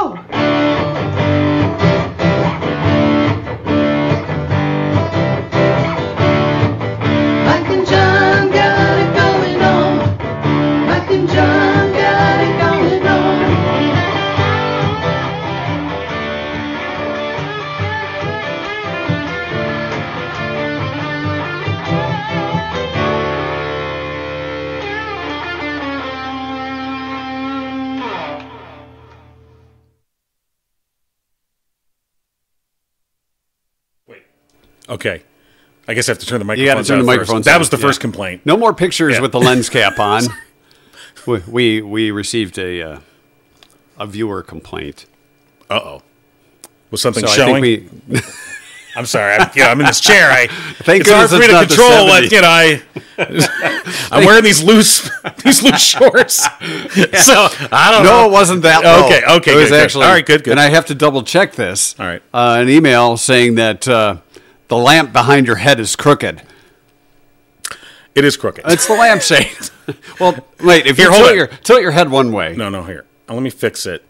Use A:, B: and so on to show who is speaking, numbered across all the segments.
A: Mike
B: Okay. I guess I have to turn the microphone.
C: You got to turn the microphones.
B: That was the
C: yeah.
B: first complaint.
C: No more pictures
B: Yeah.
C: with the lens cap on. we, we we received a uh, a viewer complaint.
B: Uh oh. Was something
C: So I
B: showing?
C: think we
B: I'm sorry. I'm, you know, I'm in this chair. I,
C: Thank
B: it's hard for me to control what you know. I, I'm wearing these loose these loose shorts. So I don't know.
C: No, it wasn't that low.
B: Okay, okay,
C: It was
B: good, good.
C: actually
B: All right, good, good.
C: And I have to double check this.
B: All right.
C: Uh, an email saying that uh, the lamp behind your head is crooked.
B: It is crooked.
C: It's the lampshade. well, wait. If you tilt your tilt your head one way,
B: no, no. Here, Uh, let me fix it.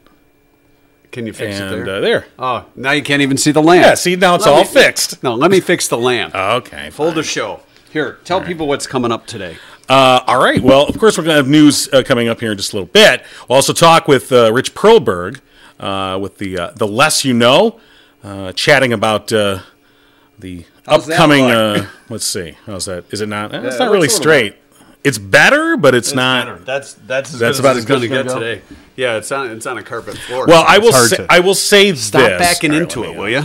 C: can you fix
B: And
C: it there?
B: uh, there.
C: oh, now you can't even see the lamp.
B: Yeah. See, now it's
C: Let
B: all
C: me-
B: fixed.
C: No, let me fix the lamp.
B: Okay. Fine.
C: the show. Here, tell people what's coming up today.
B: Uh, all right. Well, of course, we're going to have news uh, coming up here in just a little bit. We'll also talk with uh, Rich Perlberg uh, with the uh, the less you know, uh, chatting about uh, the
C: How's
B: upcoming. Uh, let's see. How's that? Is it not? eh, it's not really straight. It's better, but it's, not.
C: That's that's
B: That's about
C: as
B: as
C: it's going to
B: good as
C: get
B: it's gonna
C: today. Yeah, it's on it's on a carpet floor.
B: Well, I will. Say,
C: to-
B: I will say
C: stop
B: this.
C: backing
B: right,
C: into it, will you?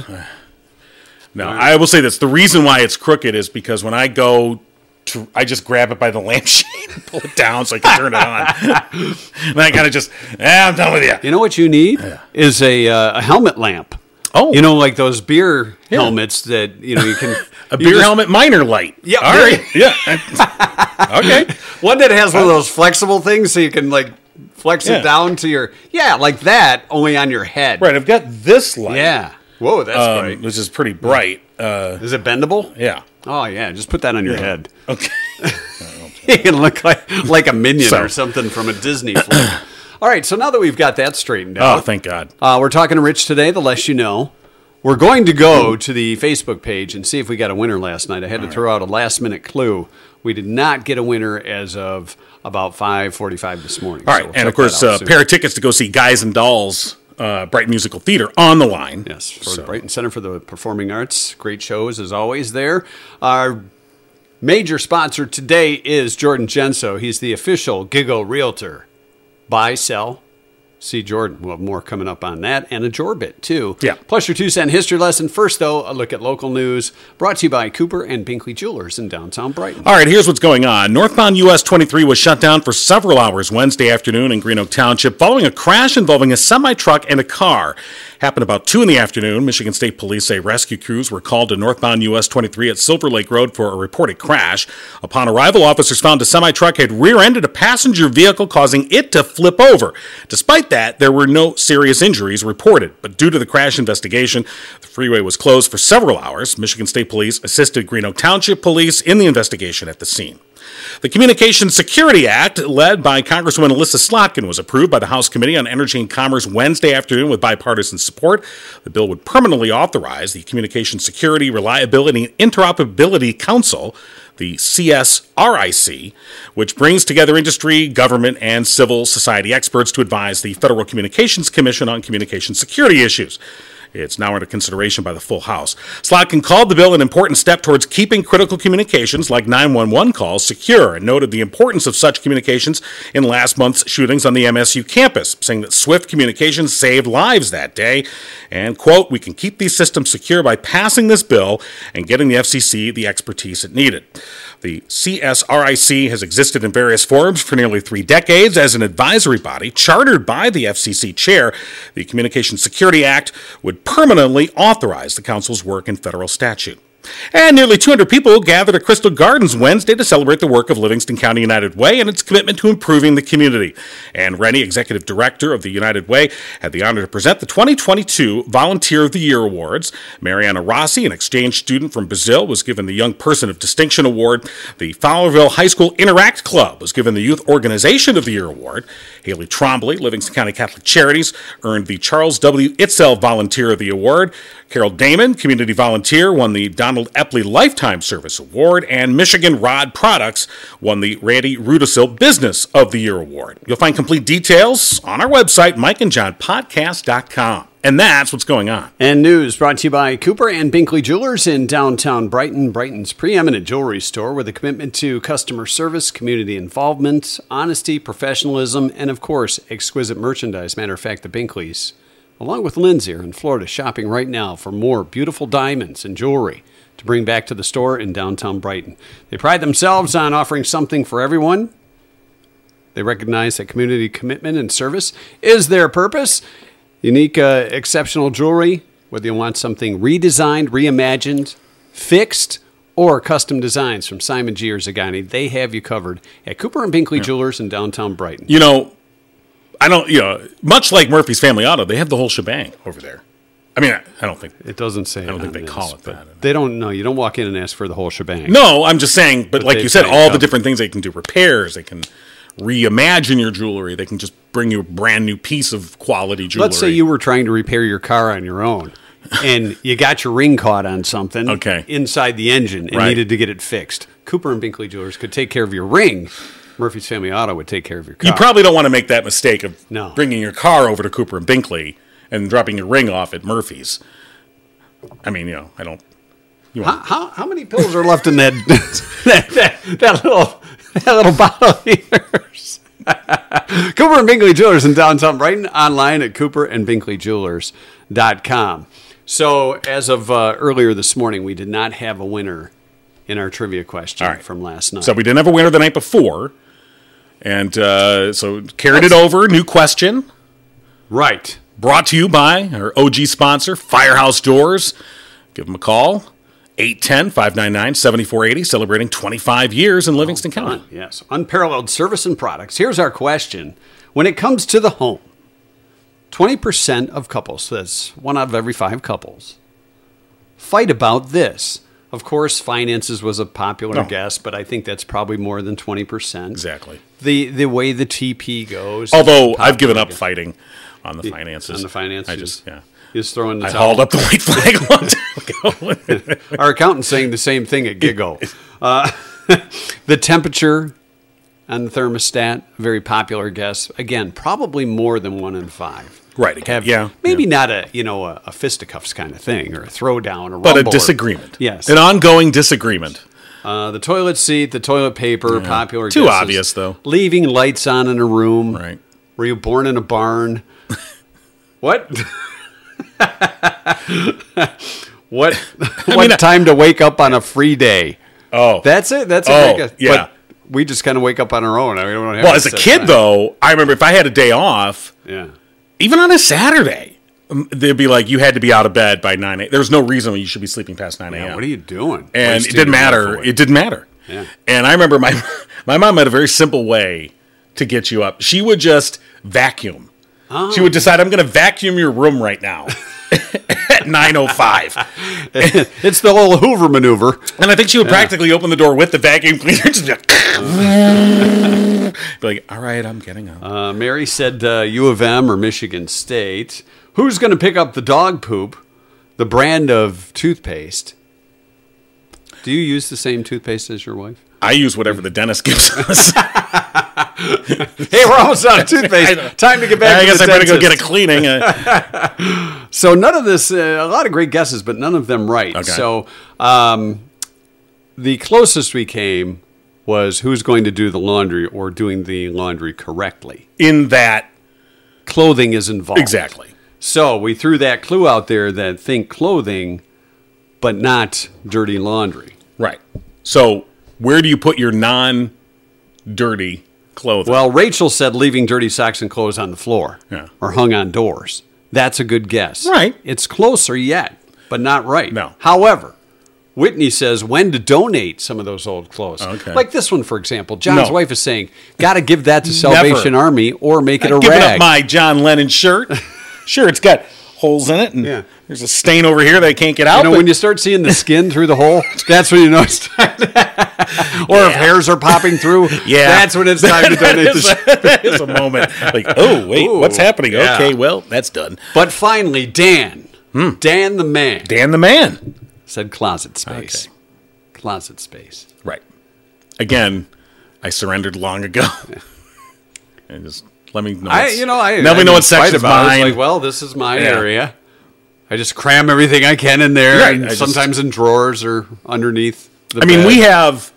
B: No, I will say this. The reason why it's crooked is because when I go to, I just grab it by the lampshade and pull it down so I can turn it on. and I kind of just, eh, I'm done with you.
C: You know what you need is a uh, a helmet lamp.
B: Oh.
C: you know, like those beer helmets that you know you can
B: A
C: you
B: beer
C: just-
B: helmet minor light.
C: Yeah,
B: All right. Yeah. okay.
C: One that has one of those flexible things so you can like flex
B: Yeah.
C: it down to your yeah, like that, only on your head.
B: Right. I've got this light.
C: Yeah. Whoa, that's
B: Um,
C: bright.
B: which is pretty bright. Uh,
C: Is it bendable?
B: yeah.
C: Oh yeah, just put that on your head.
B: Okay.
C: you can look like like a minion
B: So-
C: or something from a Disney flick. All right, so now that we've got that straightened out.
B: Oh, thank God.
C: uh, we're talking to Rich today. The less you know, we're going to go to the Facebook page and see if we got a winner last night. I had to throw out a last minute clue. We did not get a winner as of about five forty-five this morning.
B: All
C: so
B: right.
C: we'll
B: and of course, uh, pair of tickets to go see Guys and Dolls, uh, Bright Musical Theater on the line.
C: Yes, for
B: So-
C: the Brighton Center for the Performing Arts. Great shows as always there. Our major sponsor today is Jordan Genso. He's the official Gigo Realtor. Buy, sell, see Jordan. We'll have more coming up on that and a Jorbit too.
B: Yeah.
C: Plus your two cent history lesson. First, though, a look at local news brought to you by Cooper and Binkley Jewelers in downtown Brighton.
B: All right, here's what's going on. Northbound US 23 was shut down for several hours Wednesday afternoon in Green Oak Township following a crash involving a semi truck and a car. Happened about 2 in the afternoon. Michigan State Police say rescue crews were called to northbound US 23 at Silver Lake Road for a reported crash. Upon arrival, officers found a semi truck had rear ended a passenger vehicle, causing it to flip over. Despite that, there were no serious injuries reported, but due to the crash investigation, the freeway was closed for several hours. Michigan State Police assisted Green Oak Township Police in the investigation at the scene. The Communications Security Act, led by Congresswoman Elissa Slotkin, was approved by the House Committee on Energy and Commerce Wednesday afternoon with bipartisan support. The bill would permanently authorize the Communications Security, Reliability, and Interoperability Council, the CSRIC, which brings together industry, government, and civil society experts to advise the Federal Communications Commission on communication security issues. It's now under consideration by the full House. Slotkin called the bill an important step towards keeping critical communications like 911 calls secure and noted the importance of such communications in last month's shootings on the MSU campus, saying that swift communications saved lives that day. And, quote, we can keep these systems secure by passing this bill and getting the FCC the expertise it needed. The CSRIC has existed in various forms for nearly three decades as an advisory body chartered by the FCC chair. The Communications Security Act would permanently authorize the Council's work in federal statute. And nearly 200 people gathered at Crystal Gardens Wednesday to celebrate the work of Livingston County United Way and its commitment to improving the community. And Rennie, Executive Director of the United Way, had the honor to present the 2022 Volunteer of the Year Awards. Mariana Rossi, an exchange student from Brazil, was given the Young Person of Distinction Award. The Fowlerville High School Interact Club was given the Youth Organization of the Year Award. Haley Trombley, Livingston County Catholic Charities, earned the Charles W. Itzel Volunteer of the Award. Carol Damon, Community Volunteer, won the Donald Epley Lifetime Service Award, and Michigan Rod Products won the Randy Rudisil Business of the Year Award. You'll find complete details on our website, mikeandjonpodcast.com. And that's what's going on.
C: And news brought to you by Cooper and Binkley Jewelers in downtown Brighton, Brighton's preeminent jewelry store with a commitment to customer service, community involvement, honesty, professionalism, and of course, exquisite merchandise. Matter of fact, the Binkleys, along with Lindsay, are in Florida shopping right now for more beautiful diamonds and jewelry to bring back to the store in downtown Brighton. They pride themselves on offering something for everyone. They recognize that community commitment and service is their purpose. Unique, uh, exceptional jewelry, whether you want something redesigned, reimagined, fixed, or custom designs from Simon G. or Zeghani, they have you covered at Cooper and Binkley Jewelers in downtown Brighton.
B: You know, I don't, you know, much like Murphy's Family Auto, they have the whole shebang over there. I mean, I, I don't think.
C: It doesn't say. I
B: don't think they call it that.
C: They don't know. You don't walk in and ask for the whole shebang.
B: No, I'm just saying, but, like
C: they
B: you said, all the different things they can do repairs, they can reimagine your jewelry, they can just bring you a brand new piece of quality jewelry.
C: Let's say you were trying to repair your car on your own, and you got your ring caught on something
B: Okay.
C: inside the engine and
B: Right.
C: needed to get it fixed. Cooper and Binkley Jewelers could take care of your ring. Murphy's Family Auto would take care of your car.
B: You probably don't want to make that mistake of
C: No.
B: bringing your car over to Cooper and Binkley and dropping your ring off at Murphy's. I mean, you know, I don't. You
C: How, how, how many pills are left in that that, that, that little that little bottle of yours? Cooper and Binkley Jewelers in downtown Brighton. Online at cooperandbinkleyjewelers.com. So, as of uh, earlier this morning, we did not have a winner in our trivia question
B: right.
C: from last night.
B: so we didn't have a winner the night before, and uh, so carried it over. New question.
C: right.
B: Brought to you by our OG sponsor, Firehouse Doors. Give them a call. 810 599 7480, celebrating 25 years in Livingston oh,
C: County. Yes. Unparalleled service and products. Here's our question. When it comes to the home, 20% of couples, that's one out of every five couples, fight about this. Of course, finances was a popular
B: No.
C: guess, but I think that's probably more than 20%.
B: Exactly.
C: The the way the TP goes.
B: Although I've given up
C: guess.
B: fighting on the finances.
C: on the finances.
B: I just, yeah.
C: You just throw the
B: I
C: towel.
B: hauled up the white flag a long time ago.
C: Our accountant's saying the same thing at Giggle. Uh, the temperature on the thermostat, very popular guess. Again, probably more than one in five.
B: Right, again, yeah,
C: Maybe
B: yeah.
C: not a you know a, a fisticuffs kind of thing or a throwdown or
B: but a
C: rumble or-
B: disagreement.
C: yes.
B: An ongoing disagreement.
C: Uh, the toilet seat, the toilet paper, popular.
B: Too
C: guesses.
B: obvious, though.
C: Leaving lights on in a room.
B: Right.
C: Were you born in a barn? What? what? what
B: mean, I-
C: time to wake up on a free day?
B: Oh.
C: That's it. That's a
B: Oh,
C: guess.
B: yeah.
C: But we just kind of wake up on our own. I mean, we don't have
B: well, as a kid,
C: time.
B: though, I remember if I had a day off,
C: Yeah.
B: even on a Saturday, um, they'd be like, you had to be out of bed by 9 a.m. There was no reason why you should be sleeping past 9 a.m.
C: Yeah. What are you doing?
B: and
C: Wasting
B: it didn't matter. It didn't matter.
C: Yeah.
B: And I remember my my mom had a very simple way to get you up. She would just vacuum.
C: Oh.
B: She would decide, I'm going to vacuum your room right now at 9:05.
C: it's the whole Hoover maneuver.
B: And I think she would practically open the door with the vacuum cleaner. Just be like, be like, all right, I'm getting up.
C: Uh, Mary said uh, U of M or Michigan State. Who's going to pick up the dog poop, the brand of toothpaste? Do you use the same toothpaste as your wife?
B: I use whatever the dentist gives us.
C: Hey, we're almost out of toothpaste. Time to get back.
B: I
C: to
B: guess
C: I guess
B: I better go get a cleaning.
C: So none of this, uh, a lot of great guesses, but none of them right.
B: Okay.
C: So um, the closest we came was who's going to do the laundry or doing the laundry correctly.
B: in that,
C: Clothing is involved.
B: exactly.
C: So we threw that clue out there that think clothing, but not dirty laundry.
B: Right. So, where do you put your non dirty clothing?
C: Well, Rachel said leaving dirty socks and clothes on the floor
B: Yeah.
C: or hung on doors. That's a good guess.
B: Right.
C: It's closer yet, but not right.
B: No.
C: However, Whitney says when to donate some of those old clothes.
B: Okay.
C: Like this one, for example. Jon's
B: No.
C: wife is saying, got to give that to Salvation
B: Never.
C: Army or make it a
B: Giving
C: rag.
B: up my John Lennon shirt. sure, it's got holes in it, and
C: Yeah.
B: there's a stain over here that I can't get out.
C: you know,
B: but-
C: when you start seeing the skin through the hole, that's when you know it's time. or if hairs are popping through,
B: yeah,
C: that's when it's time to donate the
B: is- that is a moment. Like, oh wait,
C: Ooh,
B: what's happening?
C: yeah.
B: Okay, well, that's done.
C: But finally, Dan,
B: Hmm.
C: Dan the man,
B: Dan the man.
C: said closet space.
B: Okay.
C: Closet space.
B: Right. Again, I surrendered long ago. and just let me know.
C: I, you know, I
B: let me
C: I
B: know what section's
C: fight about it. It's
B: mine.
C: like, well, this is my
B: Yeah.
C: area. I just cram everything I can in there,
B: Right,
C: and
B: I just-
C: sometimes in drawers or underneath. The
B: I mean, we have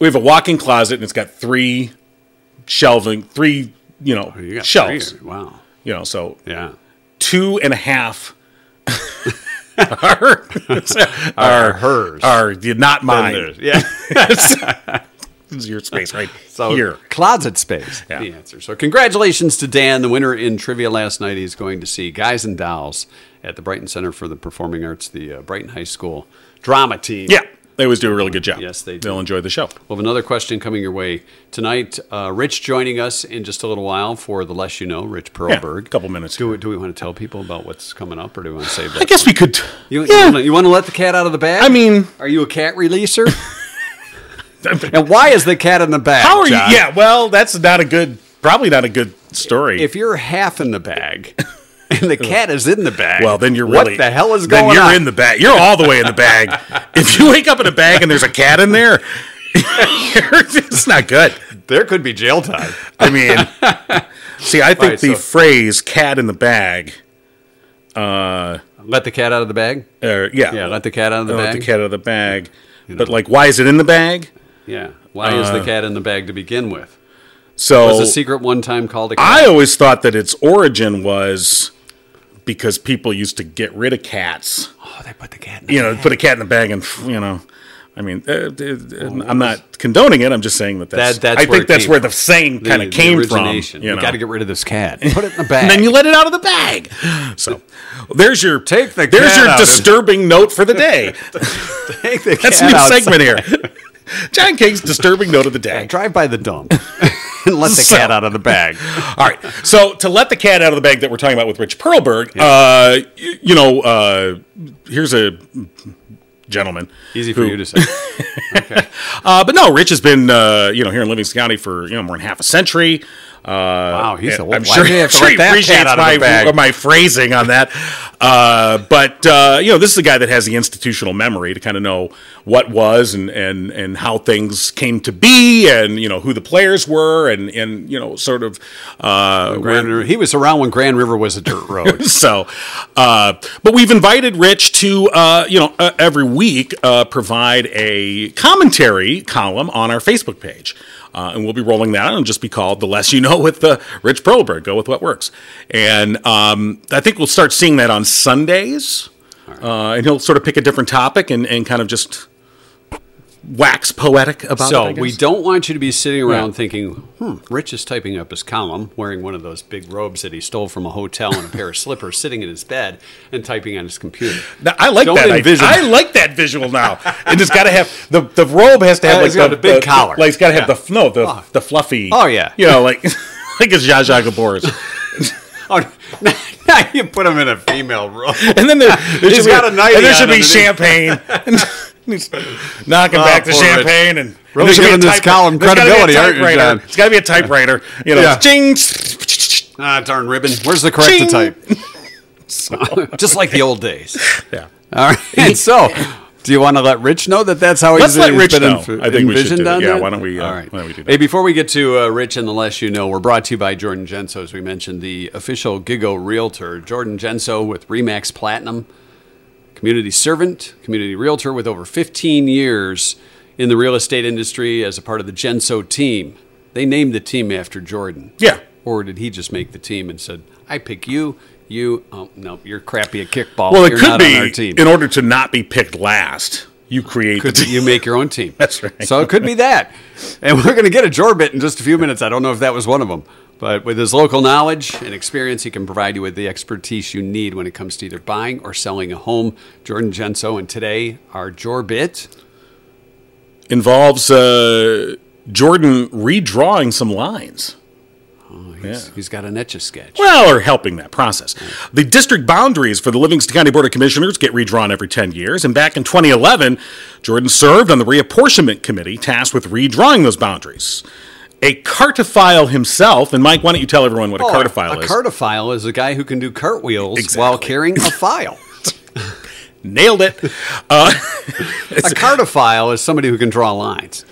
B: we have a walk-in closet, and it's got three shelving, three you know
C: Oh, You
B: shelves.
C: three. Wow.
B: You know, so
C: Yeah.
B: two and a half are,
C: Are hers.
B: Are not mine.
C: Yeah.
B: It's your space right
C: So
B: here.
C: closet space.
B: Yeah.
C: The answer. So congratulations to Dan, the winner in trivia last night. He's going to see Guys and Dolls at the Brighton Center for the Performing Arts, the uh, Brighton High School drama team.
B: Yeah, they always do a really good job.
C: Yes, they do.
B: They'll enjoy the show.
C: We'll have another question coming your way tonight. Uh, Rich joining us in just a little while for the less you know. Rich
B: Yeah, a couple minutes.
C: Do we, do we want to tell people about what's coming up, or do we want to save that?
B: I guess we could.
C: You,
B: yeah.
C: you, want to, let the cat out of the bag?
B: I mean,
C: are you a cat releaser? and why is the cat in the bag?
B: how are
C: Jon?
B: you? Yeah, well, that's not a good. Probably not a good story.
C: If you're half in the bag and the cat is in the bag,
B: well, then you're
C: what
B: really.
C: the hell is going on?
B: then you're
C: on?
B: in the bag. You're all the way in the bag. if you wake up in a bag and there's a cat in there, it's not good.
C: there could be jail time.
B: I mean, see, I think
C: Right,
B: the
C: so-
B: phrase "cat in the bag."
C: Let the cat out of the bag.
B: Uh, yeah,
C: Yeah, let the cat out of the
B: let
C: bag.
B: the cat out of the bag. But like, why is it in the bag?
C: Yeah. Why is the cat in the bag to begin with?
B: So
C: Was a secret one time called a cat?
B: I always thought that its origin was because people used to get rid of cats.
C: oh, they put the cat in the
B: You know, put a cat in the bag, and you know, I mean, uh, uh, I'm not condoning it. I'm just saying that that's.
C: That- that's
B: I think that's where the saying kind of came from. You know,
C: got to get rid of this cat. Put it in the bag.
B: and then you let it out of the bag. So there's your
C: Take the
B: there's
C: cat
B: your disturbing note for the day.
C: Take the
B: That's a new
C: outside.
B: segment here. Jon King's disturbing note of the day.
C: Drive by the dump and let the
B: So-
C: cat out of the bag.
B: All right. So to let the cat out of the bag that we're talking about with Rich Perlberg, uh, y- you know, uh, here's a gentleman.
C: Easy for
B: who-
C: you to say.
B: Uh, but no, Rich has been, uh, you know, here in Livingston County for you know more than half a century. Uh,
C: Wow, he's a-
B: I'm sure,
C: did he have to
B: sure he appreciates my, my phrasing on that. Uh, but uh, you know, this is a guy that has the institutional memory to kind of know what was and and and how things came to be, and you know who the players were, and and you know sort of uh,
C: Grand River- he was around when Grand River was a dirt road.
B: so, uh, but we've invited Rich to, uh, you know, uh, every week uh, provide a commentary column on our Facebook page. Uh, and we'll be rolling that out and just be called The Less You Know with uh, Rich Perlberg. Go with what works. And um, I think we'll start seeing that on Sundays. Uh, and he'll sort of pick a different topic and, and kind of just wax poetic about
C: So
B: it. I
C: we don't want you to be sitting around
B: Yeah.
C: thinking, hmm, Rich is typing up his column, wearing one of those big robes that he stole from a hotel and a pair of slippers, sitting in his bed and typing on his computer.
B: Now, I like
C: Don't
B: that. I,
C: envision-
B: I like that visual now. And it's got to have the the robe has to have
C: Uh,
B: like the
C: a big
B: the-
C: collar.
B: Like it's got to have
C: Yeah.
B: the no the
C: Oh.
B: the fluffy.
C: Oh, yeah.
B: You know, like like it's Zsa Zsa Gabor's.
C: Oh, now you put him in a female robe.
B: And then there, there
C: He's
B: should be,
C: got a nightie
B: and there should be
C: underneath.
B: champagne. And he's knocking
C: Oh,
B: back the
C: poor Rich.
B: champagne and
C: Really
B: and there should be a
C: giving this
B: type-
C: column
B: there's gotta be a
C: credibility, aren't you. Jon?
B: It's got to be a typewriter. You know,
C: Yeah.
B: ching.
C: Ah, darn ribbon. Where's the correct to
B: Ching.
C: type? Just like the old days.
B: Yeah.
C: All right. And so, do you want to let Rich know that that's how
B: Let's
C: he's,
B: let
C: he's
B: Rich
C: been
B: know.
C: env-
B: I think we should
C: envisioned
B: do it.
C: on
B: Yeah, why don't we, uh,
C: All right.
B: why don't we do that?
C: Hey, before we get to uh, Rich and the Less You Know, we're brought to you by Jordan Genso, as we mentioned, the official Gigo Realtor. Jordan Genso with Remax Platinum, community servant, community realtor with over 15 years in the real estate industry as a part of the Genso team. They named the team after Jordan.
B: Yeah.
C: Or did he just make the team and said, I pick you, you, oh, no, you're crappy at kickball.
B: Well, it
C: you're
B: could
C: not on our
B: be
C: team.
B: in order to not be picked last. You create
C: Could you make your own team.
B: That's right.
C: So it could be that. And we're going to get a Jorbit in just a few minutes. I don't know if that was one of them. But with his local knowledge and experience, he can provide you with the expertise you need when it comes to either buying or selling a home. Jordan Genso, and today our Jorbit.
B: Involves uh, Jordan redrawing some lines.
C: He's, he's got an etch a sketch.
B: Well, or helping that process. The district boundaries for the Livingston County Board of Commissioners get redrawn every 10 years, and back in 2011, Jordan served on the reapportionment committee tasked with redrawing those boundaries. A cartophile himself, and Mike, why don't you tell everyone what a cartophile
C: Oh, a
B: is?
C: cartophile is a guy who can do cartwheels
B: Exactly.
C: while carrying a file.
B: Nailed it. Uh,
C: a cartophile is somebody who can draw lines.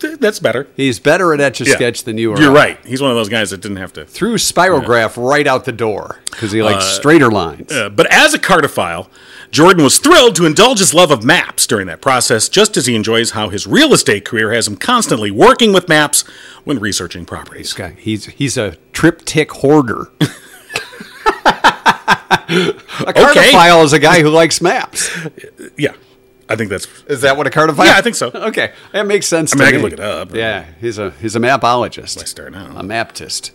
B: That's better.
C: He's better at etch a
B: Yeah.
C: sketch than you are.
B: You're right. He's one of those guys that didn't have to.
C: Threw spirograph right out the door because he likes straighter lines.
B: Uh, but as a cartophile, Jordan was thrilled to indulge his love of maps during that process, just as he enjoys how his real estate career has him constantly working with maps when researching properties.
C: guy. He's he's a triptych hoarder. a cartophile is a guy who likes maps.
B: Yeah, I think that's.
C: Is that what a cartophile?
B: Yeah, I think so.
C: Okay, that makes sense.
B: I mean, I can
C: me.
B: look it up.
C: Yeah, he's a he's a mapologist.
B: I start now.
C: A maptist.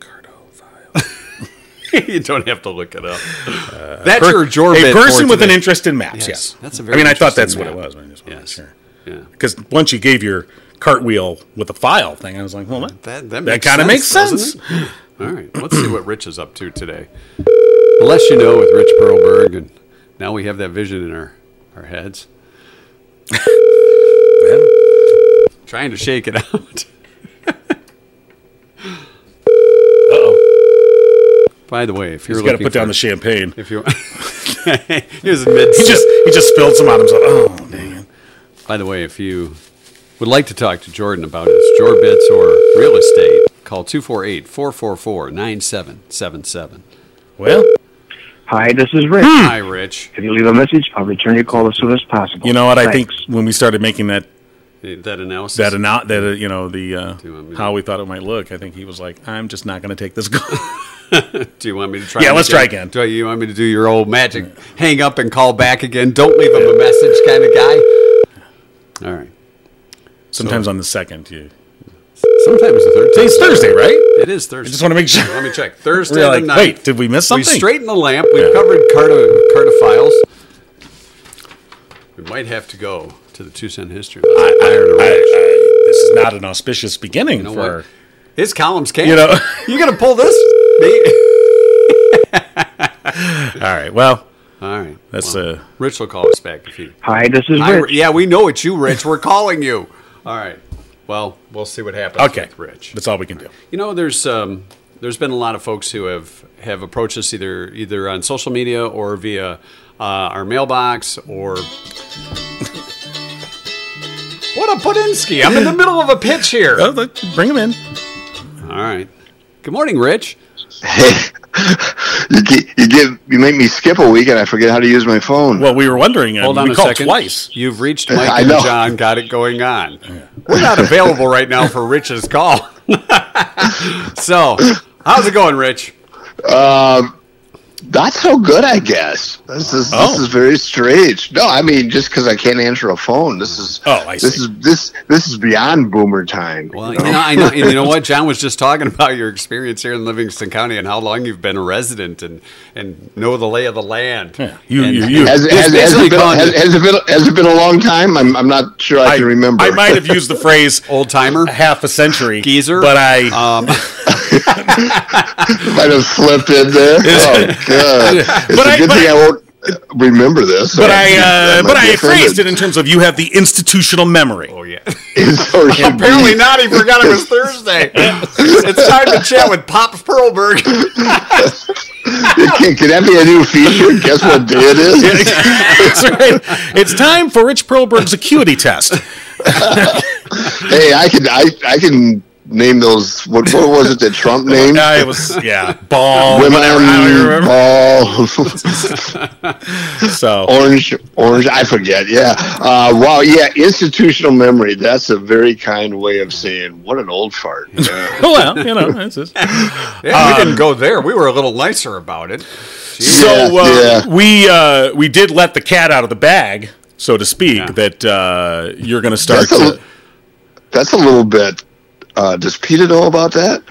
B: Cartophile.
C: you don't have to look it up. Uh, that's your Jorbit.
B: a person with an interest in maps.
C: Yes,
B: yeah,
C: that's a
B: I
C: very I
B: mean, I thought that's
C: interesting
B: what it was. I just
C: Yes.
B: Sure.
C: Yeah.
B: Because once you gave your cartwheel with a file thing, I was like, well, that,
C: That, that,
B: that kind of makes
C: sense,
B: sense.
C: doesn't it? All right, let's see what Rich is up to today. The less you know with Rich Perlberg, and now we have that vision in our, our heads. Trying to shake it out.
B: Uh-oh.
C: By the way, if you're
B: He's got to put down the champagne.
C: if you he was mid
B: He just he just spilled some on himself. Oh, it.
C: By the way, if you would like to talk to Jordan about his Jorbits or real estate, call 248-444-9777.
B: Well,
D: Hi, this is Rick.
C: Hi, Rich.
D: If you leave a message, I'll return your call as soon as possible.
B: you know what? I
D: Thanks.
B: think when we started making that
C: That analysis.
B: that ana- that uh, you know the uh,
C: you want me to-
B: how we thought it might look, I think he was like, I'm just not going to take this call.
C: Do you want me to try?
B: Yeah, let's try again.
C: Do you want me to do your old magic? Hang up and call back again. Don't leave him a message, kind of guy. All right.
B: Sometimes on the second, you.
C: Sometimes the third.
B: Today's. Thursday, right?
C: It is Thursday.
B: I just want to make sure.
C: Let me check. Thursday
B: We're
C: the
B: like,
C: night.
B: wait, did we miss
C: We
B: something?
C: straightened the lamp. We've covered carto cartophiles. We might have to go to the two cent history.
B: I, I, I, I- this is not an auspicious beginning
C: You know
B: for.
C: what? His columns can't.
B: You know-
C: you gonna pull this? Me?
B: All right. Well,
C: All right.
B: that's
C: well,
B: uh.
C: Rich will call us back if he.
D: Hi, this is
C: I,
D: Rich.
C: yeah, we know it's you, Rich. We're calling you. All right. Well, we'll see what happens
B: Okay.
C: with Rich.
B: That's all we can do.
C: You know, there's um, there's been a lot of folks who have have approached us either either on social media or via uh, our mailbox or. what a Pudinsky! I'm in the middle of a pitch here.
B: Oh, bring him in.
C: All right. Good morning, Rich.
E: Hey, you get, you give you make me skip a week and I forget how to use my phone.
B: Well, we were wondering.
C: Hold
B: and
C: on
B: we
C: a
B: called
C: second.
B: twice.
C: You've reached Mike
E: I
C: and
E: know.
C: Jon. Got it going on. We're not available right now for Rich's call. so, how's it going, Rich?
E: Um, not so good, I guess. This is
B: Oh.
E: this is very strange. No, I mean just because I can't answer a phone. This is
B: Oh, I
E: this
B: see.
E: is this this is beyond boomer time.
C: Well, you know, I know. You know what? John was just talking about your experience here in Livingston County and how long you've been a resident and and know the lay of the land.
B: Yeah, you-
C: And-
B: you- you-
E: Has, has, has, it been, has, has it been has it been a long time? I'm I'm not sure I, can remember.
B: I might have used the phrase
C: old timer,
B: half a century
C: geezer,
B: but I.
C: um,
E: might have slipped in there. Oh god! It's
B: But
E: a
B: I-
E: good
B: but
E: thing
B: I-
E: I won't remember this.
B: but I,
E: I
B: uh, but I phrased it in terms of you have the institutional memory.
C: oh yeah. Apparently not. He forgot it was Thursday. it's time to chat with Pop Perlberg.
E: Can, can that be a new feature? Guess what day it is?
B: That's right. It's time for Rich Perlberg's acuity test.
E: hey, I can I I can name those. What what was it that Trump named?
B: Uh, it was yeah, ball,
E: Women,
B: whatever. I don't even
E: ball,
B: So
E: orange, orange. I forget. Yeah. Uh, wow. Yeah. Institutional memory. That's a very kind way of saying what an old fart. Yeah.
B: well, you know, that's just.
C: Yeah, we didn't go there. We were a little nicer about it.
B: So uh,
E: Yeah, yeah.
B: we uh, we did let the cat out of the bag, so to speak.
C: Yeah.
B: That uh, you're going to start.
E: That's a,
B: To,
E: that's a little bit. Uh, does Peter know about that?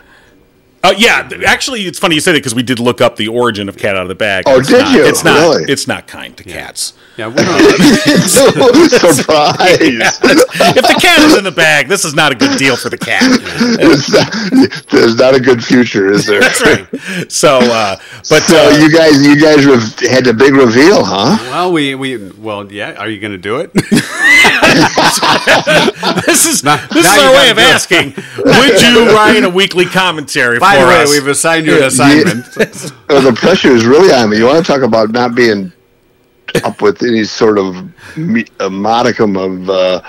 B: Uh, yeah, actually, it's funny you say that because we did look up the origin of cat out of the bag.
E: Oh,
B: It's
E: did
B: not-
E: you?
B: It's not.
E: Really?
B: It's not kind to cats.
C: Yeah, we don't,
E: Surprise!
B: if the cat is in the bag, this is not a good deal for the cat.
E: Not- there's not a good future, is there?
B: That's right. So, uh, but
E: So
B: uh,
E: you guys, you guys rev- had the big reveal, huh?
C: well, we we well, yeah. Are you going to do it?
B: this is
C: Now-
B: this
C: now
B: is our way of asking. Would you write a weekly commentary
C: By
B: for
C: the way,
B: us?
C: we've assigned you an assignment.
E: Uh, the pressure is really on me. You want to talk about not being up with any sort of a modicum of uh,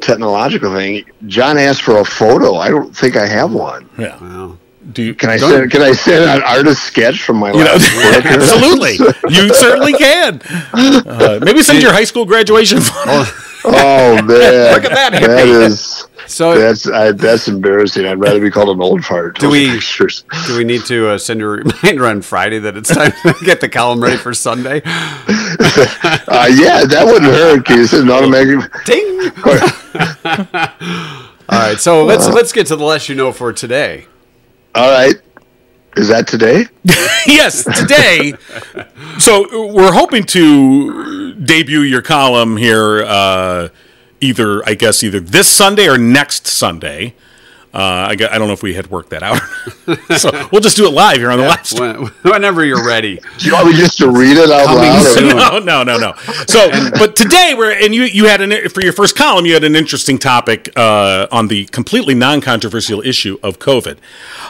E: technological thing. Jon asked for a photo. I don't think I have one.
B: yeah.
C: Well,
B: Do you?
E: Can I send? Can I send an artist sketch from my
B: You know,
E: last book?
B: absolutely, you certainly can. Uh, maybe send your high school graduation. photo.
E: Oh man,
B: Look at that
E: That is
C: so
E: that's I, that's embarrassing. I'd rather be called an old fart.
C: Do we-
E: Pictures.
C: do we need to uh, send a reminder on Friday that it's time to get the column ready for Sunday?
E: Uh, yeah, that wouldn't hurt. Send an automatic?
C: Ding. All right, so let's let's get to the less you know for today.
E: All right. Is that today?
B: yes, today. So we're hoping to debut your column here, uh, either I guess either this Sunday or next Sunday. Uh, I, gu- I don't know if we had worked that out, so we'll just do it live here on the live stream.
C: Whenever you're ready.
E: Do you want me just to read it out
C: Coming
E: loud?
B: No, no, no, no. So, but today we're and you you had an for your first column you had an interesting topic uh, on the completely non-controversial issue of COVID.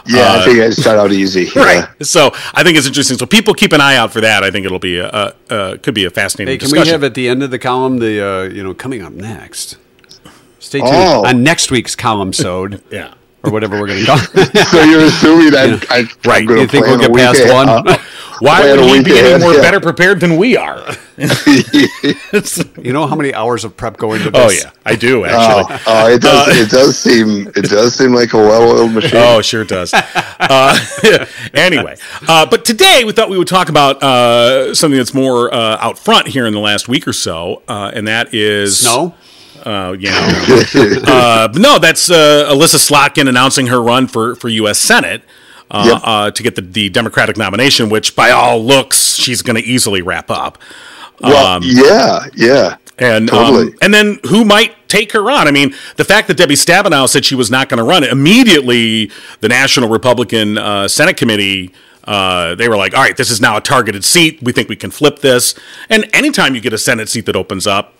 E: Yeah, I think I start out easy.
B: Right. So I think it's interesting. So people keep an eye out for that. I think it'll be a, a, a could be a fascinating
C: Hey, can
B: discussion.
C: we have at the end of the column the uh, you know coming up next? Stay tuned
E: Oh.
C: on next week's column sode
B: yeah.
C: or whatever we're going to call.
E: So you're assuming I, I
B: Right.
E: I'm gonna
C: You think we'll get past
E: ahead.
C: one?
E: Uh,
B: Why
E: plan
B: would
E: a
B: he
E: week
B: be any more
E: yeah.
B: better prepared than we are?
C: You know how many hours of prep go into
B: oh yeah, I do
E: Oh,
B: actually.
E: oh, it does. it does seem. It does seem like a well-oiled machine.
B: Oh, sure it does. Uh, anyway, uh, but today we thought we would talk about uh, something that's more uh, out front here in the last week or so, uh, and that is
C: No.
B: Uh, yeah, no. uh, no, that's uh, Elissa Slotkin announcing her run for, for U.S. Senate uh,
E: Yep.
B: uh, to get the, the Democratic nomination, which by all looks she's going to easily wrap up.
E: well,
B: um,
E: yeah, yeah.
B: And
E: Totally.
B: um, and then who might take her on? I mean, the fact that Debbie Stabenow said she was not going to run immediately, the National Republican uh, Senate Committee. Uh, they were like, "All right, this is now a targeted seat. We think we can flip this." And anytime you get a Senate seat that opens up,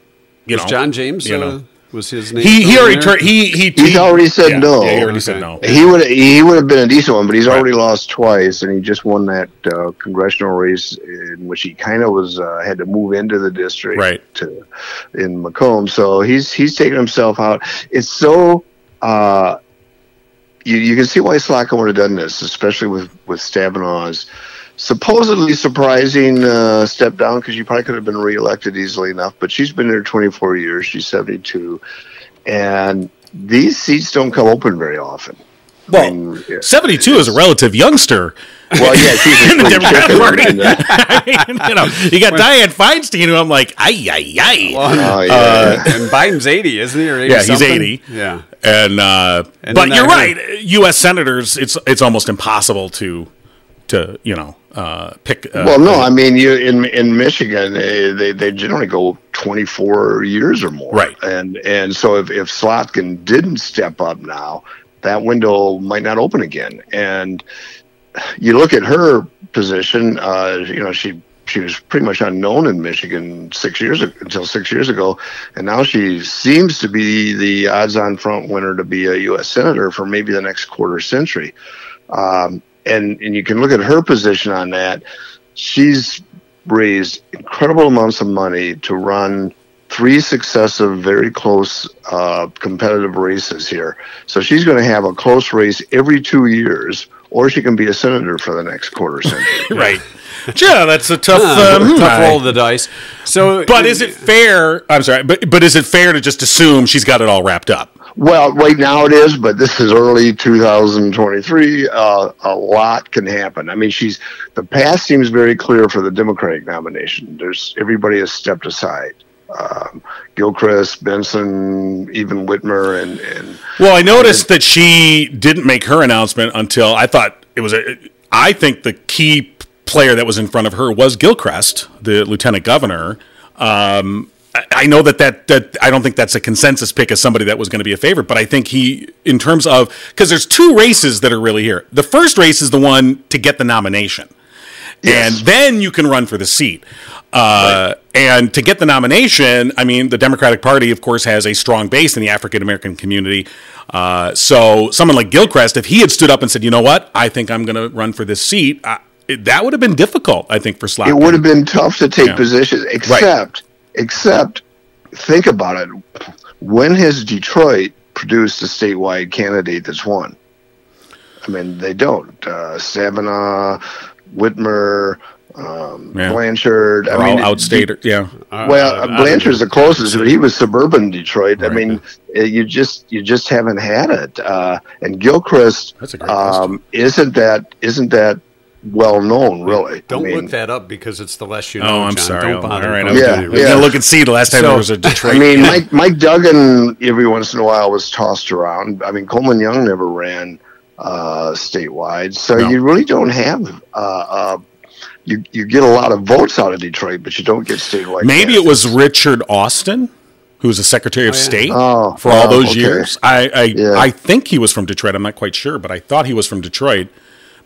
B: you
C: Was
B: know,
C: John James
B: you
C: uh, was his name?
B: he he already
C: in
B: tur- he he
E: He's
B: he-
E: already said
B: yeah,
E: no.
B: Yeah, he already said no.
E: He would he would have been a decent one, but he's
B: Right.
E: already lost twice, and he just won that uh, congressional race in which he kind of was uh, had to move into the district
B: Right.
E: to in Macomb. So he's he's taken himself out. It's so uh, you you can see why Slotkin would have done this, especially with with Stabenow's supposedly surprising uh, step down because you probably could have been reelected easily enough. But she's been there 24 years. She's 72, and these seats don't come open very often.
B: Well,
E: I mean, yeah.
B: 72 is a relative youngster
E: Well, yeah, she's
B: in the Democratic Party. I mean, you know, you got Dianne Feinstein, who I'm like, ay, ay, ay.
E: Oh, yeah.
C: Uh, and Biden's 80, isn't he? Or 80
B: Yeah, he's 80.
C: Yeah.
B: And, uh,
C: And
B: but you're right. U.S. senators, it's it's almost impossible to to you know uh, pick. Uh,
E: well, no, I mean, you in in Michigan, they, they they generally go 24 years or more,
B: Right.
E: And and so if if Slotkin didn't step up now, that window might not open again. And you look at her position, uh, you know, she she was pretty much unknown in Michigan six years until six years ago, and now she seems to be the odds-on front winner to be a U.S. senator for maybe the next quarter century. Um, and and you can look at her position on that. She's raised incredible amounts of money to run three successive, very close uh, competitive races here. So she's going to have a close race every two years, or she can be a senator for the next quarter century.
B: right. Yeah, that's a tough.
C: Uh,
B: um,
C: tough roll of the dice. So,
B: But is it fair? I'm sorry, but but is it fair to just assume she's got it all wrapped up?
E: Well, right now it is, but this is early 2023. Uh, a lot can happen. I mean, she's the path seems very clear for the Democratic nomination. There's everybody has stepped aside. Um, Gilchrist, Benson, even Whitmer, and and
B: Well, I noticed that she didn't make her announcement until I thought it was a. I think the key player that was in front of her was Gilchrist, the lieutenant governor. Um, I- I know that, that that I don't think that's a consensus pick as somebody that was going to be a favorite, but I think he, in terms of, because there's two races that are really here. The first race is the one to get the nomination, and then you can run for the seat. Uh, And to get the nomination, I mean, the Democratic Party, of course, has a strong base in the African American community. Uh, so someone like Gilchrist, if he had stood up and said, "You know what? I think I'm going to run for this seat," it, that would have been difficult. I think for Slotkin.
E: It would have been tough to take
B: Yeah.
E: positions, except, except, think about it. When has Detroit produced a statewide candidate that's won? I mean, they don't. Uh, Stabenow, Whitmer, um,
B: Yeah.
E: Blanchard.
B: They're
E: I mean,
B: all outstate. Yeah.
E: well,
C: Uh,
E: Blanchard's the closest, but he was suburban Detroit. I mean, uh, you just you just haven't had it. Uh, and Gilchrist
B: That's a great question.
E: um, isn't that isn't that well known, really.
C: Don't
E: I mean,
C: look that up because it's the less you know.
B: Oh, I'm
C: Jon.
B: sorry.
C: Don't bother.
B: right. I
C: Don't
E: Yeah,
C: do
B: gonna,
C: it.
B: was
E: yeah.
B: gonna look and see the last time
C: So-
B: there was a Detroit.
E: I mean. Mike Mike Duggan every once in a while was tossed around. I mean, Coleman Young never ran uh, statewide, so
B: No.
E: you really don't have. Uh, uh, you you get a lot of votes out of Detroit, but you don't get statewide.
B: Maybe it was. Richard Austin, who was the Secretary of
C: yeah.
B: State
E: Oh,
B: for all
E: wow,
B: those
E: okay.
B: years. I I,
E: Yeah.
B: I think he was from Detroit. I'm not quite sure, but I thought he was from Detroit.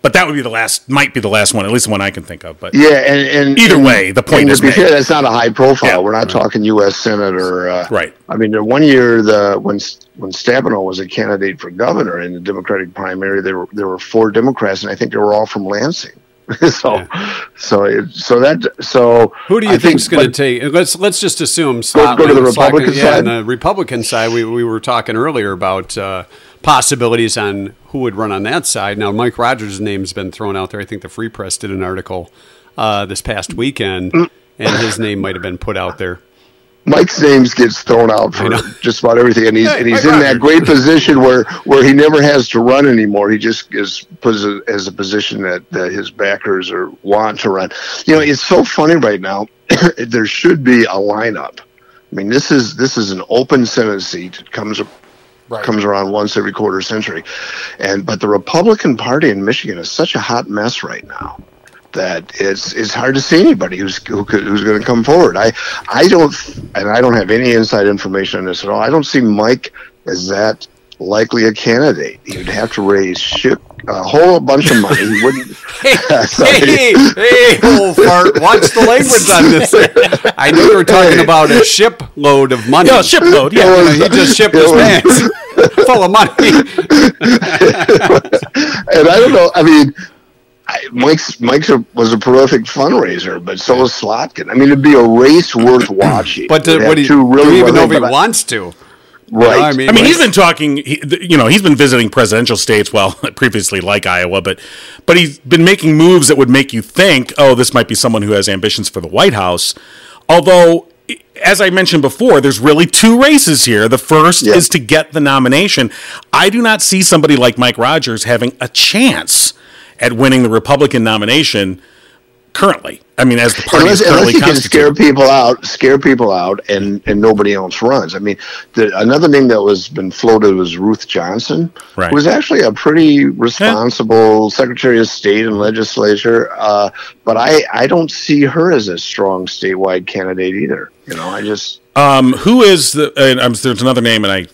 B: But that would be the last, might be the last one, at least the one I can think of. But
E: Yeah, and, and
B: Either
E: and-
B: way, the point
E: and
B: is
E: to be
B: made.
E: fair, that's not a high profile.
B: Yeah.
E: We're not talking U.S. senator, uh,
B: Right.
E: I mean, the one year the when when Stabenow was a candidate for governor in the Democratic primary, there were there were four Democrats, and I think they were all from Lansing. so, so it, so that so
C: Who do you
E: I
C: think's
E: think-
C: going to take? Let's let's just assume.
E: Go- go to the Republican
C: yeah,
E: side?
C: on the Republican side, we, we were talking earlier about uh, possibilities on who would run on that side. Now, Mike Rogers' name's been thrown out there. I think the Free Press did an article uh, this past weekend, and his name might have been put out there.
E: Mike's names gets thrown out for just about everything, and he's and he's
C: Mike
E: in
C: Rogers.
E: that great position where where he never has to run anymore. He just is put as a, as a position that, that his backers are want to run. You know, it's so funny right now. there should be a lineup. I mean, this is this is an open Senate seat. It comes comes around once every quarter century, and but the Republican Party in Michigan is such a hot mess right now that it's it's hard to see anybody who's who could, who's going to come forward. I I don't and I don't have any inside information on this at all. I don't see Mike as that likely a candidate. He'd have to raise shit a whole bunch of money. He wouldn't. Sorry.
C: hey, hey, old fart! Watch the language on this. I knew you were talking about a shipload of money.
B: yeah, shipload. Yeah.
E: Was-
C: he just shipped his
E: was-
C: pants full of money.
E: and I don't know. I mean, I, Mike's Mike's a, was a prolific fundraiser, but so was Slotkin. I mean, it'd be a race worth watching.
C: But
E: It'd
C: uh, what do you,
E: two
C: do
E: really
C: you even know if he
E: I-
C: wants to?
E: Right.
C: I mean,
B: I mean, he's
C: like-
B: been talking. He, you know, he's been visiting presidential states. Well, previously like Iowa, but but he's been making moves that would make you think, oh, this might be someone who has ambitions for the White House. Although, as I mentioned before, there's really two races here. The first
E: Yeah.
B: is to get the nomination. I do not see somebody like Mike Rogers having a chance at winning the Republican nomination currently. I mean, as the party
E: unless, unless you can scare people out, scare people out, and and nobody else runs. I mean, the, another name that was been floated was Ruth Johnson,
B: Right.
E: who was actually a pretty responsible Secretary of State and legislature. Uh, but I I don't see her as a strong statewide candidate either. You know, I just
B: Um, who is the? And um, there's another name, and I.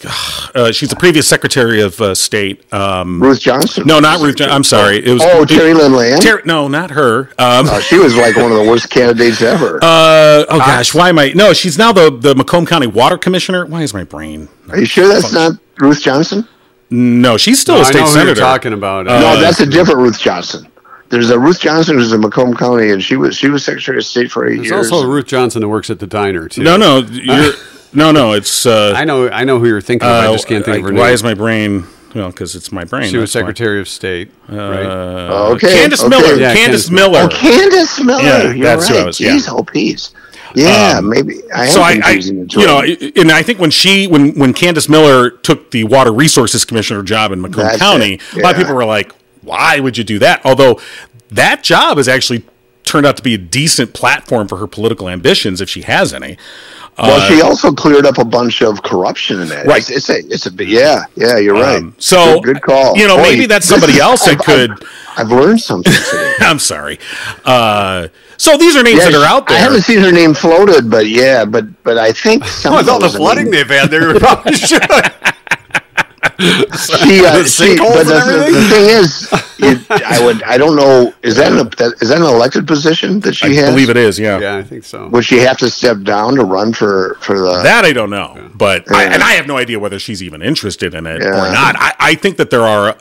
B: Uh, she's the previous Secretary of uh, State. Um,
E: Ruth Johnson.
B: no, not Ruth. Jo- I'm sorry. It was.
E: Oh,
B: it-
E: Terry Lynn Land.
B: Terry- no, not her. Um,
E: Uh, she was like one of the worst candidates ever.
B: uh, oh gosh, why am I? No, she's now the the Macomb County Water Commissioner. Why is my brain?
E: Are you sure that's not Ruth Johnson?
B: No, she's still
C: No,
B: a
C: I
B: state
C: know who
B: senator.
C: you're talking about.
B: Uh,
E: no, that's a different Ruth Johnson. There's a Ruth Johnson who's in Macomb County, and she was she was Secretary of State for eight
C: There's
E: years.
C: also Ruth Johnson that works at the diner too.
B: No, no, you're, no, no. It's. Uh,
C: I know, I know who you're thinking of. I just can't think
B: uh,
C: of her name.
B: Why
C: name.
B: is my brain? Well, because it's my brain.
C: she was
B: that's why.
C: Secretary of State, right?
E: Oh, okay,
B: Candice
E: okay.
B: Miller.
C: Yeah,
B: Candice
C: Candice
B: Miller.
E: Oh, Candice Miller.
B: Yeah,
E: You're
B: that's who
E: right.
B: I was- yeah.
E: Jeez, oh, peas. Yeah, maybe I am
B: so I, I
E: confusing the two.
B: you know, and I think when she, when when Candice Miller took the Water Resources Commissioner job in Macomb
E: That's
B: County,
E: it,
B: a lot of
E: yeah.
B: people were like, "Why would you do that?" Although that job has actually turned out to be a decent platform for her political ambitions, if she has any.
E: Well, she also cleared up a bunch of corruption in that.
B: Right.
E: It's, it's a, it's a, yeah, yeah, you're right.
B: Um, so
E: good, good call.
B: You know,
E: Boy,
B: maybe that's somebody else that
E: I've-
B: could.
E: I've, I've learned something today.
B: I'm sorry. Uh, so these are names
E: Yeah,
B: that are out there.
E: I haven't seen her name floated, but yeah, but but I think some
C: With all the
E: of
C: flooding
E: mean,
C: they've had, they probably should.
E: She, uh,
C: The
E: she, but the, the, the thing is, you, I would, I don't know, is that an that, is that an elected position that she
B: I
E: has?
B: believe it is. Yeah.
C: Yeah, I think so.
E: Would she have to step down to run for for the?
B: That I don't know, but I, and I have no idea whether she's even interested in it or not. I, I think that there are.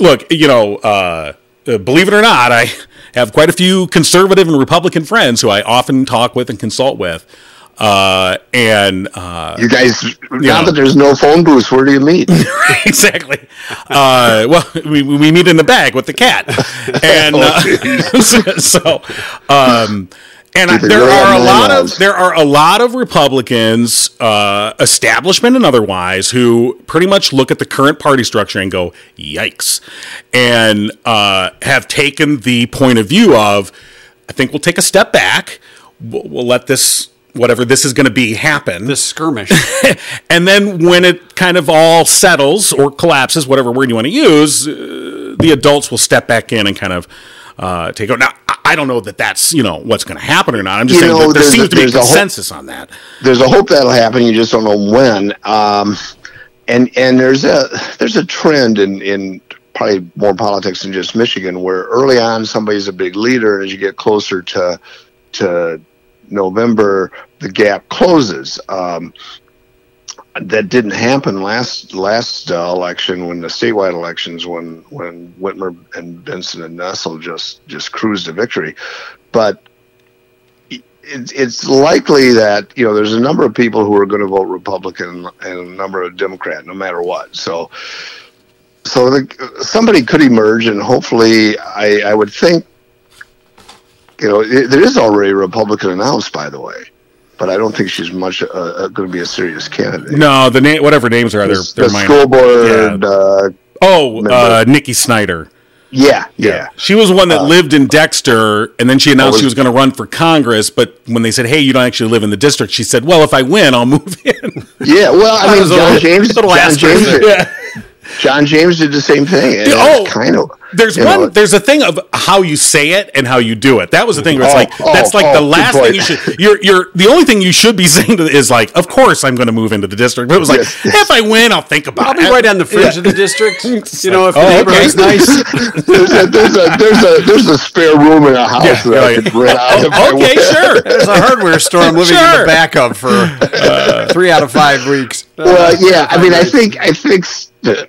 B: Look, you know, uh, uh, believe it or not, I have quite a few conservative and Republican friends who I often talk with and consult with, uh, and uh,
E: you guys,
B: know.
E: now that there's no phone booth, where do you meet?
B: exactly. Uh, well, we, we meet in the bag with the cat, and uh, so, um, and I, there are a lot of there are a lot of Republicans, uh, establishment and otherwise, who pretty much look at the current party structure and go, "Yikes," and uh, have taken the point of view of, "I think we'll take a step back. We'll, we'll let this." Whatever this is going to be happen
C: This skirmish.
B: and then when it kind of all settles or collapses, whatever word you want to use, uh, the adults will step back in and kind of uh, take over. Now, I- I don't know that that's you know what's going to happen or not. I'm just
E: You
B: saying
E: know,
B: that there seems
E: a-
B: to be a
E: there's a
B: consensus on that.
E: there's a hope that'll happen. You just don't know when. Um, and and there's a there's a trend in in probably more politics than just Michigan, where early on somebody's a big leader, and as you get closer to to November, the gap closes. Um, that didn't happen last last uh, election when the statewide elections when when Whitmer and Benson and Nessel just just cruised to victory, but it's it's likely that you know there's a number of people who are going to vote Republican and a number of Democrat, no matter what. So, so the, somebody could emerge, and hopefully, I, I would think, you know, it, there is already a Republican announced, by the way, but I don't think she's much uh, uh, going to be a serious candidate.
B: No, the name, whatever names are, they're, they're
E: the
B: minor.
E: school board,
B: Yeah.
E: uh,
B: Oh, uh. Nikki Snyder.
E: yeah, yeah,
B: She was one that lived in Dexter, and then she announced
E: was-
B: she was going to run for Congress. But when they said, "Hey, you don't actually live in the district," she said, "Well, if I win, I'll move in."
E: yeah. Well, I mean, John James, John James,
B: yeah.
E: John James did the same thing. and
B: Oh,
E: kind of
B: There's one.
E: know,
B: there's a thing of how you say it and how you do it. That was the thing. Where it's
E: Oh,
B: like
E: oh,
B: that's like
E: oh,
B: the last thing you should. You're you're the only thing you should be saying to, is like, of course I'm going to move into the district. But it was like,
E: Yes.
B: if I win, I'll think about
C: I'll be right on the fringe of the district. You know, if the
B: Oh, okay.
C: nice.
E: there's a there's a there's a there's a spare room in a house
B: Yeah,
E: that I could rent out. if
B: okay, sure.
C: There's a hardware store I'm living in the back of for uh, three out of five weeks.
E: Well,
C: Uh,
E: yeah, I mean, I think I think s- that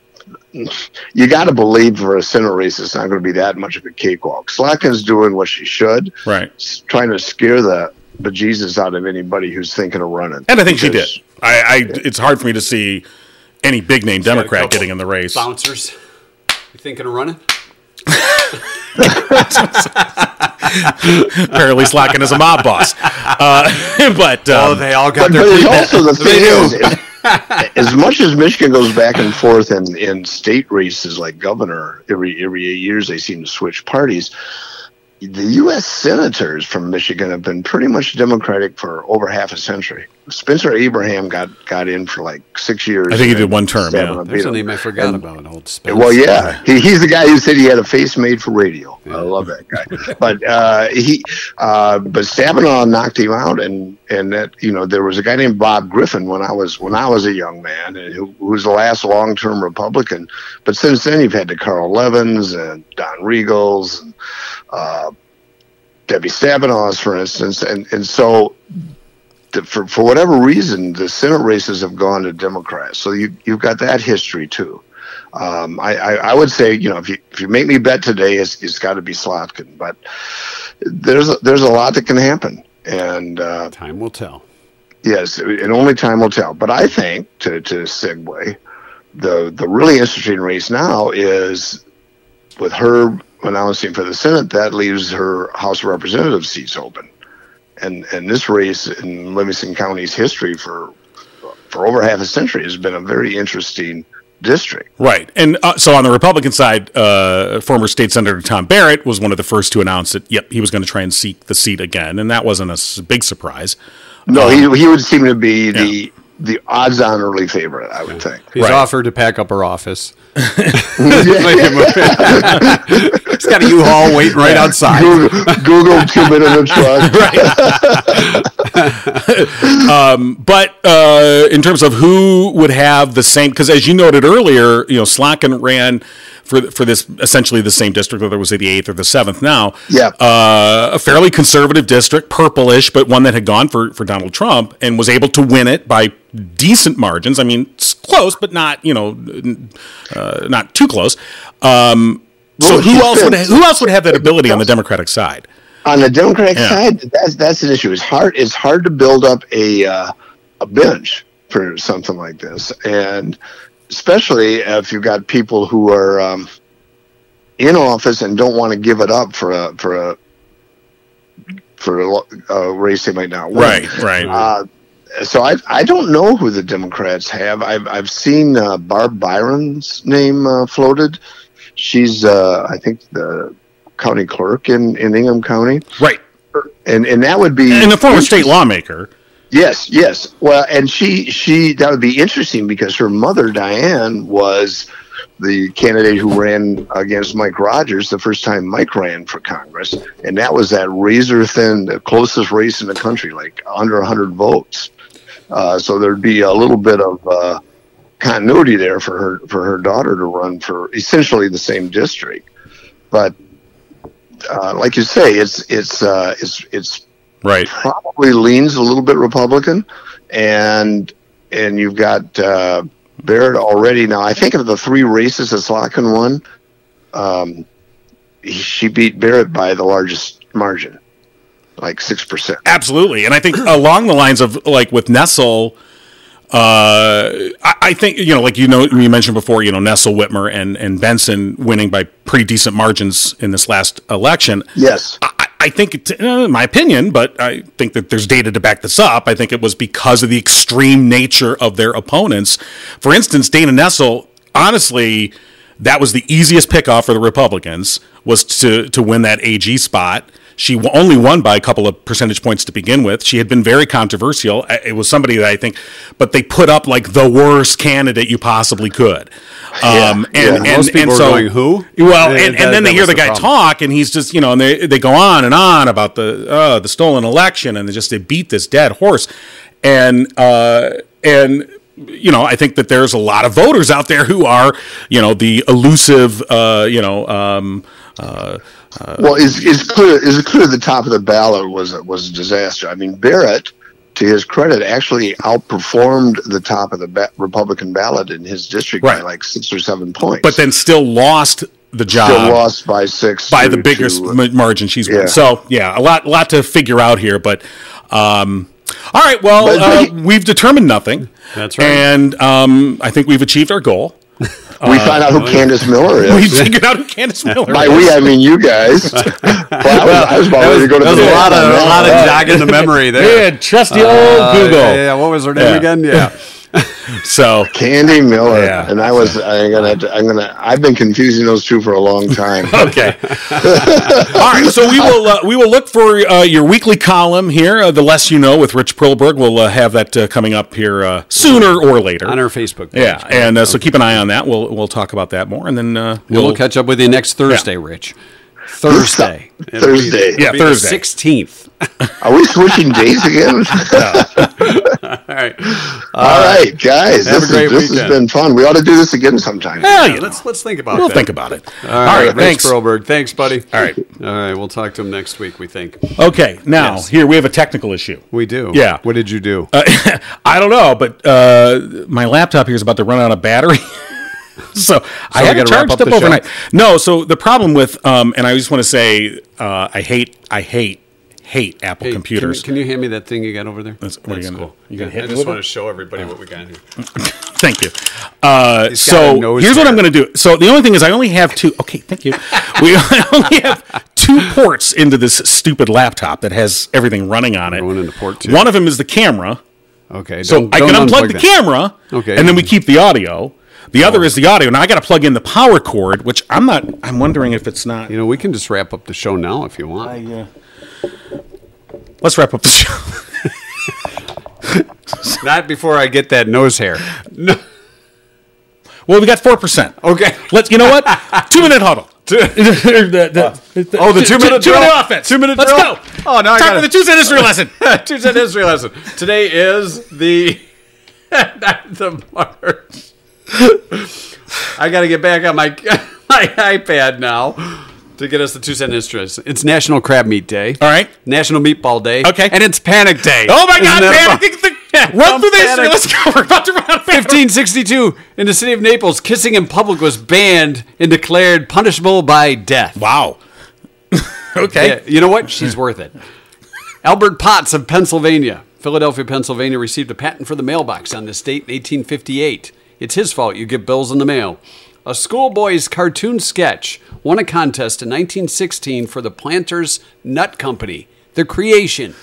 E: you got to believe for a Senate race, it's not going to be that much of a cakewalk. Slotkin's doing what she should,
B: Right.
E: trying to scare the bejesus out of anybody who's thinking of running.
B: And I think she did.
E: Because-
B: I, I it's hard for me to see any big name
C: got
B: Democrat getting in the race.
C: Bouncers. You thinking of running?
B: Apparently, Slotkin is a mob boss. Uh, but um,
C: oh, they all got
E: But,
C: their
E: but it's also the
C: They
E: thing is, is, as much as Michigan goes back and forth in, in state races like governor, every every eight years they seem to switch parties. The U.S. senators from Michigan have been pretty much Democratic for over half a century. Spencer Abraham got got in for like six years.
B: I think he did one term,
E: Stabenow
B: yeah.
E: beat
C: There's a name I forgot
E: And-
C: about. Old Spence.
E: well, yeah, he, he's the guy who said he had a face made for radio. I love that guy. but uh, he, uh, but Stabenow knocked him out, and and that you know there was a guy named Bob Griffin when I was when I was a young man, and who, who was the last long term Republican. But since then, you've had the Carl Levins and Don Riegles, and, uh, Debbie Stabenows, for instance, and and so the, for for whatever reason, the Senate races have gone to Democrats. So you you've got that history too. Um, I, I I would say you know if you if you make me bet today, it's it's got to be Slotkin, but there's a, there's a lot that can happen, and uh,
C: Time will tell.
E: yes, and only time will tell. But I think to to segue, the the really interesting race now is with her announcing for the Senate, that leaves her House of Representatives seats open. And and this race in Livingston County's history for for over half a century has been a very interesting district.
B: Right. And uh, so on the Republican side, uh, former state senator Tom Barrett was one of the first to announce that, yep, he was going to try and seek the seat again. And that wasn't a big surprise.
E: No, he he would seem to be the the odds-on early favorite. I would think.
C: He's
B: Right.
C: offered to pack up her office.
E: Yeah.
C: He's got a U-Haul waiting right outside.
E: Google, Google two minute truck.
B: But uh, in terms of who would have the same, because as you noted earlier, you know, Slotkin ran for for this essentially the same district, whether it was the eighth or the seventh. Now,
E: Yeah.
B: uh, a fairly conservative district, purplish, but one that had gone for for Donald Trump and was able to win it by decent margins. I mean, it's close, but not you know, uh, not too close. Um, so who else would who else would have that ability on the Democratic side?
E: On the Democratic
B: Yeah.
E: side, that's that's an issue. It's hard. It's hard to build up a uh, a bench for something like this, and especially if you've got people who are um, in office and don't want to give it up for a for a for a, a race they might not win.
B: Right, right.
E: Uh, so I I don't know who the Democrats have. I've I've seen uh, Barb Byrum's name uh, floated. She's uh, I think the county clerk in, in Ingham County,
B: right.
E: and and that would be
B: And the former state lawmaker.
E: Yes, yes. Well, and she she that would be interesting because her mother Diane was the candidate who ran against Mike Rogers the first time Mike ran for Congress, and that was that razor thin, the closest race in the country, like under 100 votes. Uh, so there'd be a little bit of uh, continuity there for her for her daughter to run for essentially the same district, but. Uh, like you say, it's it's uh, it's it's
B: Right.
E: probably leans a little bit Republican, and and you've got uh, Barrett already now. I think of the three races that Slotkin won, um, he, she beat Barrett by the largest margin, like six percent.
B: Absolutely, and I think along the lines of like with Nessel, uh, I, I think you know, like you know, you mentioned before, you know, Nessel, Whitmer, and and Benson winning by pretty decent margins in this last election.
E: Yes,
B: I, I think, it, uh, my opinion, but I think that there's data to back this up. I think it was because of the extreme nature of their opponents. For instance, Dana Nessel, honestly, that was the easiest pickoff for the Republicans was to to win that AG spot. She only won by a couple of percentage points to begin with. She had been very controversial. It was somebody that I think, but they put up like the worst candidate you possibly could. Um, and,
E: Yeah.
B: and,
C: Most people
B: and
C: are
B: so,
C: going, "Who?"
B: Well,
C: Yeah,
B: and,
C: that-
B: and then they hear the
C: the
B: guy
C: problem.
B: talk, and he's just, you know, and they, they go on and on about the uh, the stolen election, and they just they beat this dead horse, and uh, and you know, I think that there's a lot of voters out there who are, you know, the elusive, uh, you know, um, uh,
E: well, it's, it's clear. It's clear the top of the ballot was was a disaster. I mean, Barrett, to his credit, actually outperformed the top of the ba- Republican ballot in his district by like six or seven points.
B: but then still lost the job.
E: still lost by six
B: by
E: to-
B: the biggest
E: to, uh,
B: margin she's
E: yeah.
B: won. So yeah, a lot, lot to figure out here. But um, all right, well,
E: But-
B: uh,
E: but-
B: we've determined nothing.
C: That's right.
B: and um, I think we've achieved our goal.
E: we find out who Candice Miller is.
B: We
E: is.
B: figured out who Candice Miller
E: By
B: is.
E: we, I mean you guys. well, I was, I was about ready to go to
C: That was
E: the
C: a lot of
E: bathroom
C: a lot of jogging the memory there.
B: Yeah, trusty old
C: Uh,
B: Google.
C: Yeah, yeah, what was her name
B: Yeah.
C: again? Yeah.
B: So
E: Candy Miller,
B: Yeah.
E: and I was. I'm gonna. have to- I'm gonna. I've been confusing those two for a long time.
B: okay. All right, so we will uh, we will look for uh, your weekly column here. Uh, the less you know with Rich Perlberg. We'll uh, have that uh, coming up here uh, sooner or later
C: On our Facebook page.
B: Yeah, and uh, so keep an eye on that. We'll we'll talk about that more, and then uh,
C: We'll,
B: we'll
C: catch up with you next Thursday, Rich. Thursday. It'll be-
E: Thursday.
B: Yeah,
C: it'll be
B: Thursday.
C: The 16th.
E: Are we switching days again?
C: All right.
E: All right, guys.
C: have
E: This,
C: a great
E: is, this has been fun. We ought to do this again sometime.
B: Well, you
C: let's let's think about it.
B: we'll
C: that.
B: think about it.
C: All right, Rich
B: thanks.
C: Perlberg. Thanks, buddy.
B: All right.
C: All right, we'll talk to him next week, we think.
B: Okay, now
C: Yes.
B: here we have a technical issue.
C: We do.
B: Yeah.
C: What did you do?
B: Uh, I don't know, but uh, my laptop here is about to run out of battery. so, I
C: we
B: had it
C: gotta wrap
B: charged
C: up
B: up
C: the show?
B: overnight. No, so the problem with, um, and I just want to say, uh, I hate, I hate, hate Apple
C: Hey,
B: computers.
C: Can, can you hand me that thing you got over there?
B: That's- what are you gonna do? You gonna
C: Yeah,
B: hit
C: I just want to show everybody what we got here.
B: Thank you. Uh, so
C: nose
B: here's what
C: hair.
B: I'm going to do. So the only thing is, I only have two. Okay, thank you. We only have two ports into this stupid laptop that has everything running on it.
C: Going into port two.
B: One of them is the camera.
C: Okay.
B: So
C: don't-
B: I can
C: don't
B: unplug
C: unplug
B: the
C: that.
B: camera,
C: Okay.
B: and then we keep the audio. The other is the audio. Now I got to plug in the power cord, which I'm not. I'm wondering if it's not.
C: You know, we can just wrap up the show now if you want.
B: I, uh, let's wrap up the show.
C: Not before I get that nose hair. No.
B: Well, we got four percent.
C: Okay.
B: Let's. You know what? Two minute huddle. The- the-
C: Oh, the oh, two minute
B: two
C: drill?
B: minute offense.
C: Two minute
B: Let's
C: drill?
B: go.
C: Oh, now I
B: Time for the Tuesday history lesson.
C: Two cent history lesson. Today is the 9th of March. I got to get back on my my iPad now to get us the two cent lesson. It's National Crab Meat Day.
B: All right.
C: National Meatball Day.
B: Okay.
C: And it's Panic Day.
B: Oh my
C: Isn't
B: God,
C: that
B: man! The-
C: Yeah,
B: Run through the
C: panic.
B: history. Let's go. We're about to run out of
C: 1562, in the city of Naples, kissing in public was banned and declared punishable by death.
B: Wow. okay.
C: Yeah, you know what? She's worth it. Albert Potts of Pennsylvania, Philadelphia, Pennsylvania, received a patent for the mailbox on this date in 1858. It's his fault you get bills in the mail. A schoolboy's cartoon sketch won a contest in 1916 for the Planters Nut Company, the creation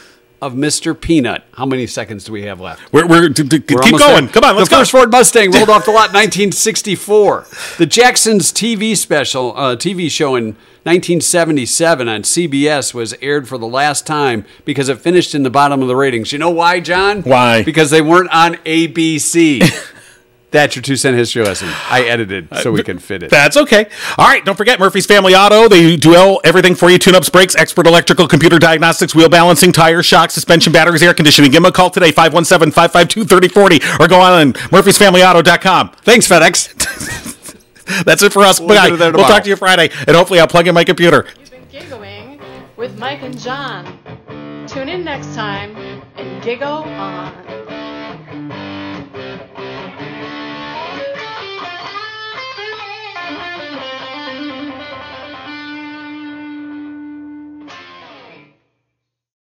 C: of Mr. Peanut. How many seconds do we have left?
B: We're, we're, d- d-
C: We're
B: keep going.
C: there.
B: Come on, let's
C: the
B: go.
C: first Ford Mustang rolled off the lot in 1964. The Jacksons TV special, uh, TV show in 1977 on CBS was aired for the last time because it finished in the bottom of the ratings. You know why, Jon?
B: Why?
C: Because they weren't on ABC. That's your two cent history lesson. I edited so we can fit it.
B: That's okay. All right, don't forget Murphy's Family Auto. They do everything for you: tune-ups, brakes, expert electrical, computer diagnostics, wheel balancing, tire shock, suspension, batteries, air conditioning. Give them a call today, 517-552-3040, or go on murphysfamilyauto.com.
C: Thanks, FedEx.
B: That's it for us.
C: We'll
B: Bye.
C: get
B: We'll talk to you Friday, and hopefully I'll plug in my computer.
F: You've been giggling with Mike and Jon. Tune in next time and giggle on.